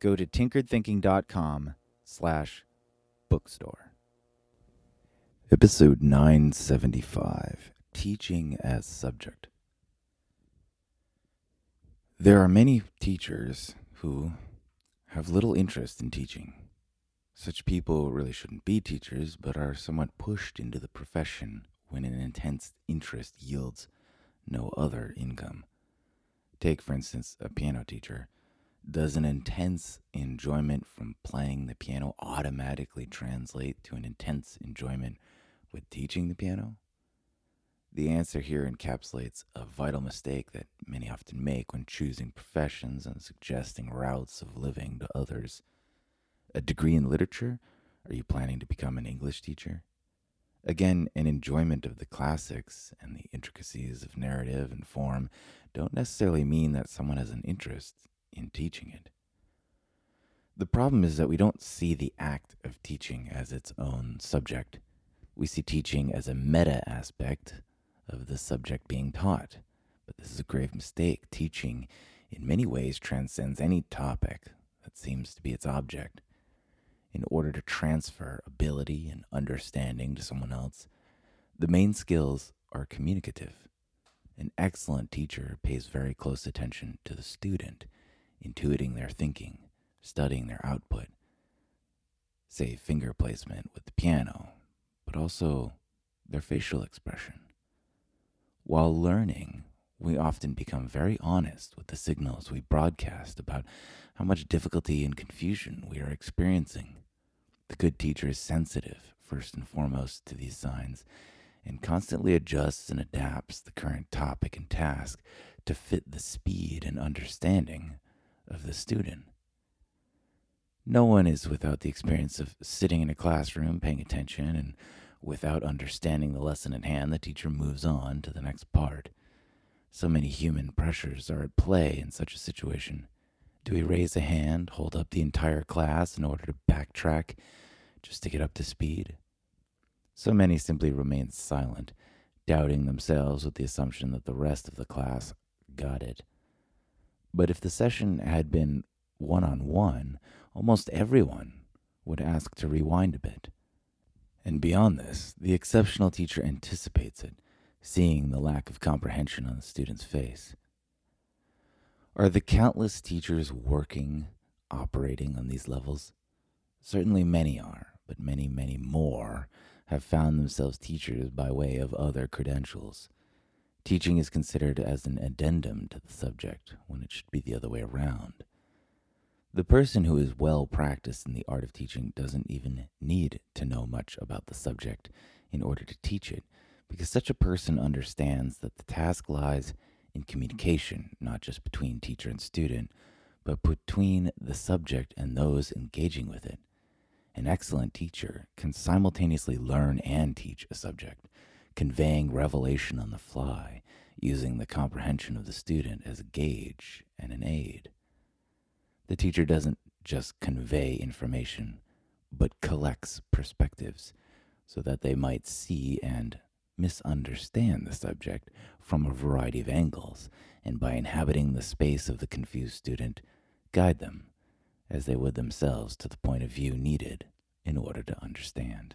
go to tinkeredthinking.com slash bookstore. Episode 975, Teaching as Subject. There are many teachers who have little interest in teaching. Such people really shouldn't be teachers, but are somewhat pushed into the profession when an intense interest yields no other income. Take, for instance, a piano teacher. Does an intense enjoyment from playing the piano automatically translate to an intense enjoyment with teaching the piano? The answer here encapsulates a vital mistake that many often make when choosing professions and suggesting routes of living to others. A degree in literature? Are you planning to become an English teacher? Again, an enjoyment of the classics and the intricacies of narrative and form don't necessarily mean that someone has an interest in teaching it. The problem is that we don't see the act of teaching as its own subject. We see teaching as a meta aspect of the subject being taught. But this is a grave mistake. Teaching, in many ways, transcends any topic that seems to be its object in order to transfer ability and understanding to someone else, the main skills are communicative. An excellent teacher pays very close attention to the student, intuiting their thinking, studying their output, say finger placement with the piano, but also their facial expression. While learning, we often become very honest with the signals we broadcast about how much difficulty and confusion we are experiencing. The good teacher is sensitive, first and foremost, to these signs and constantly adjusts and adapts the current topic and task to fit the speed and understanding of the student. No one is without the experience of sitting in a classroom paying attention and without understanding the lesson at hand, the teacher moves on to the next part. So many human pressures are at play in such a situation. Do we raise a hand, hold up the entire class in order to backtrack just to get up to speed? So many simply remain silent, doubting themselves with the assumption that the rest of the class got it. But if the session had been one on one, almost everyone would ask to rewind a bit. And beyond this, the exceptional teacher anticipates it, seeing the lack of comprehension on the student's face. Are the countless teachers working, operating on these levels? Certainly many are, but many, many more have found themselves teachers by way of other credentials. Teaching is considered as an addendum to the subject when it should be the other way around. The person who is well practiced in the art of teaching doesn't even need to know much about the subject in order to teach it, because such a person understands that the task lies in communication, not just between teacher and student, but between the subject and those engaging with it. An excellent teacher can simultaneously learn and teach a subject, conveying revelation on the fly, using the comprehension of the student as a gauge and an aid. The teacher doesn't just convey information, but collects perspectives so that they might see and misunderstand the subject from a variety of angles, and by inhabiting the space of the confused student, guide them as they would themselves to the point of view needed in order to understand.